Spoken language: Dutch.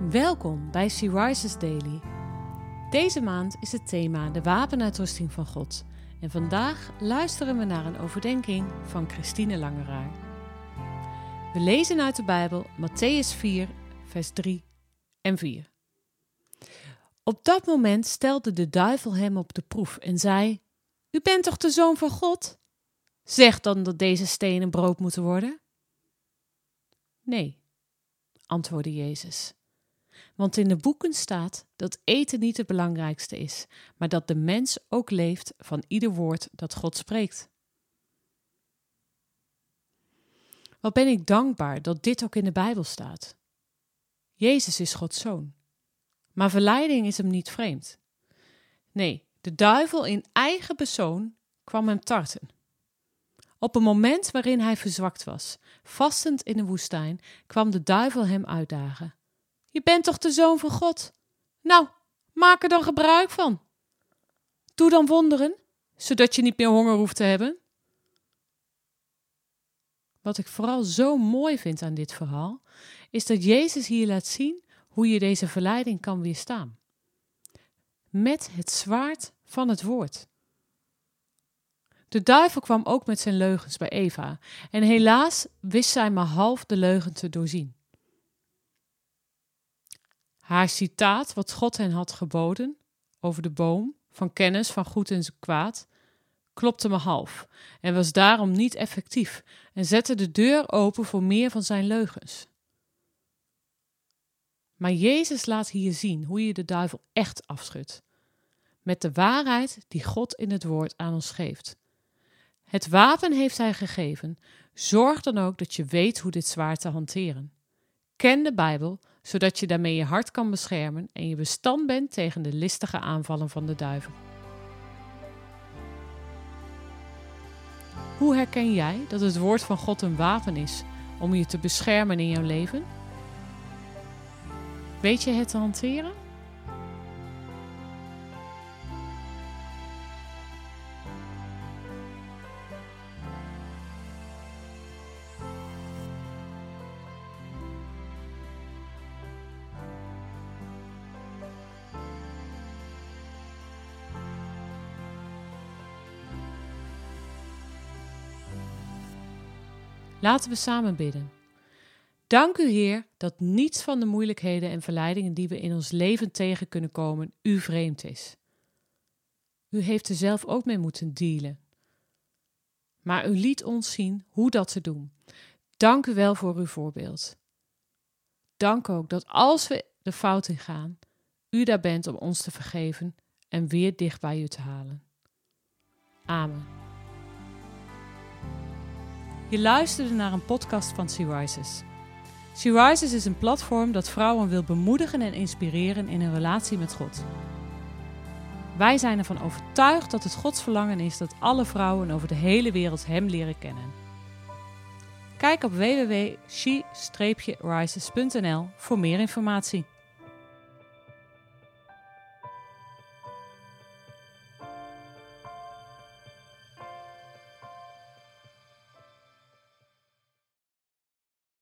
Welkom bij She Rises Daily. Deze maand is het thema de wapenuitrusting van God. En vandaag luisteren we naar een overdenking van Christine Langeraar. We lezen uit de Bijbel Matthäus 4, vers 3 en 4. Op dat moment stelde de duivel hem op de proef en zei: U bent toch de zoon van God? Zeg dan dat deze stenen brood moeten worden? Nee, antwoordde Jezus. Want in de boeken staat dat eten niet het belangrijkste is, maar dat de mens ook leeft van ieder woord dat God spreekt. Wat ben ik dankbaar dat dit ook in de Bijbel staat. Jezus is Gods zoon. Maar verleiding is hem niet vreemd. Nee, de duivel in eigen persoon kwam hem tarten. Op een moment waarin hij verzwakt was, vastend in de woestijn, kwam de duivel hem uitdagen. Je bent toch de zoon van God? Nou, maak er dan gebruik van. Doe dan wonderen, zodat je niet meer honger hoeft te hebben. Wat ik vooral zo mooi vind aan dit verhaal, is dat Jezus hier laat zien hoe je deze verleiding kan weerstaan. Met het zwaard van het woord. De duivel kwam ook met zijn leugens bij Eva, en helaas wist zij maar half de leugen te doorzien. Haar citaat, wat God hen had geboden over de boom van kennis van goed en kwaad, klopte maar half en was daarom niet effectief en zette de deur open voor meer van zijn leugens. Maar Jezus laat hier zien hoe je de duivel echt afschudt. Met de waarheid die God in het woord aan ons geeft. Het wapen heeft hij gegeven. Zorg dan ook dat je weet hoe dit zwaar te hanteren. Ken de Bijbel, zodat je daarmee je hart kan beschermen en je bestand bent tegen de listige aanvallen van de duivel. Hoe herken jij dat het woord van God een wapen is om je te beschermen in jouw leven? Weet je het te hanteren? Laten we samen bidden. Dank u, Heer, dat niets van de moeilijkheden en verleidingen die we in ons leven tegen kunnen komen, u vreemd is. U heeft er zelf ook mee moeten dealen. Maar u liet ons zien hoe dat te doen. Dank u wel voor uw voorbeeld. Dank ook dat als we de fout in gaan, u daar bent om ons te vergeven en weer dicht bij u te halen. Amen. Je luisterde naar een podcast van Sea Rises. Sea Rises is een platform dat vrouwen wil bemoedigen en inspireren in hun relatie met God. Wij zijn ervan overtuigd dat het Gods verlangen is dat alle vrouwen over de hele wereld Hem leren kennen. Kijk op www.she-rises.nl voor meer informatie.